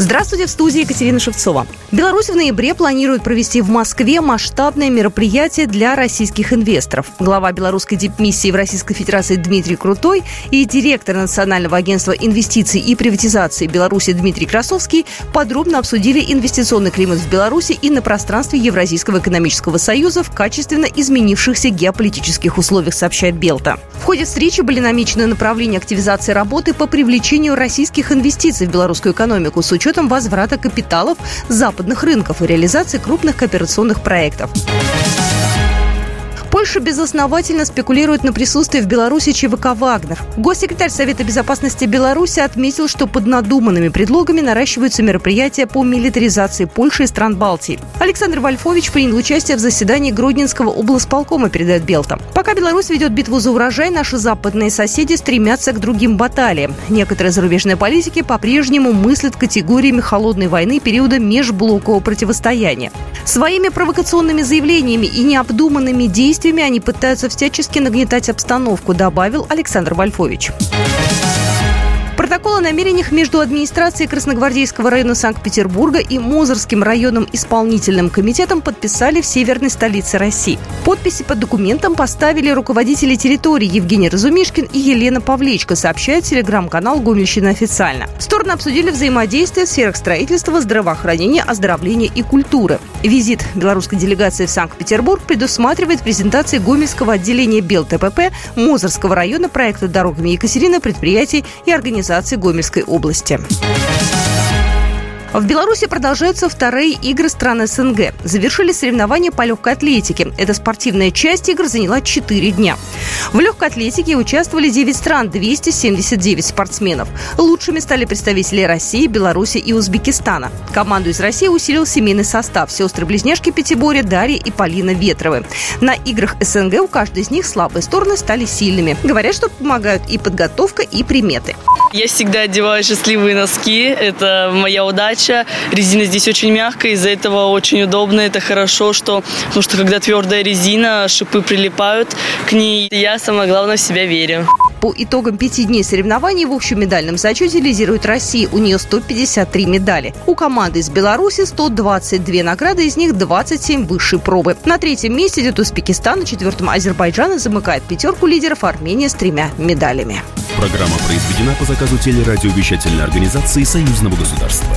Здравствуйте, в студии Екатерина Шевцова. Беларусь в ноябре планирует провести в Москве масштабное мероприятие для российских инвесторов. Глава белорусской дипмиссии в Российской Федерации Дмитрий Крутой и директор Национального агентства инвестиций и приватизации Беларуси Дмитрий Красовский подробно обсудили инвестиционный климат в Беларуси и на пространстве Евразийского экономического союза в качественно изменившихся геополитических условиях, сообщает Белта. В ходе встречи были намечены направления активизации работы по привлечению российских инвестиций в белорусскую экономику с учетом учетом возврата капиталов западных рынков и реализации крупных кооперационных проектов. Польша безосновательно спекулирует на присутствии в Беларуси ЧВК «Вагнер». Госсекретарь Совета безопасности Беларуси отметил, что под надуманными предлогами наращиваются мероприятия по милитаризации Польши и стран Балтии. Александр Вольфович принял участие в заседании Гродненского облсполкома, передает Белта. Пока Беларусь ведет битву за урожай, наши западные соседи стремятся к другим баталиям. Некоторые зарубежные политики по-прежнему мыслят категориями холодной войны периода межблокового противостояния. Своими провокационными заявлениями и необдуманными действиями действиями они пытаются всячески нагнетать обстановку, добавил Александр Вольфович. Протокол о намерениях между администрацией Красногвардейского района Санкт-Петербурга и Мозырским районным исполнительным комитетом подписали в северной столице России. Подписи под документом поставили руководители территории Евгений Разумишкин и Елена Павлечко, сообщает телеграм-канал «Гомельщина официально». Стороны обсудили взаимодействие в сферах строительства, здравоохранения, оздоровления и культуры. Визит белорусской делегации в Санкт-Петербург предусматривает презентации Гомельского отделения БелТПП Мозырского района проекта «Дорогами Екатерины» предприятий и организаций администрации Гомельской области. В Беларуси продолжаются вторые игры стран СНГ. Завершили соревнования по легкой атлетике. Эта спортивная часть игр заняла 4 дня. В легкой атлетике участвовали 9 стран, 279 спортсменов. Лучшими стали представители России, Беларуси и Узбекистана. Команду из России усилил семейный состав. Сестры-близняшки Пятиборья, Дарья и Полина Ветровы. На играх СНГ у каждой из них слабые стороны стали сильными. Говорят, что помогают и подготовка, и приметы. Я всегда одеваю счастливые носки. Это моя удача. Резина здесь очень мягкая, из-за этого очень удобно. Это хорошо, что, потому что когда твердая резина, шипы прилипают к ней. Я, самое главное, в себя верю. По итогам пяти дней соревнований в общем медальном зачете лидирует Россия. У нее 153 медали. У команды из Беларуси 122 награды, из них 27 высшей пробы. На третьем месте идет Узбекистан, на четвертом Азербайджан и замыкает пятерку лидеров Армения с тремя медалями. Программа произведена по заказу телерадиовещательной организации Союзного государства.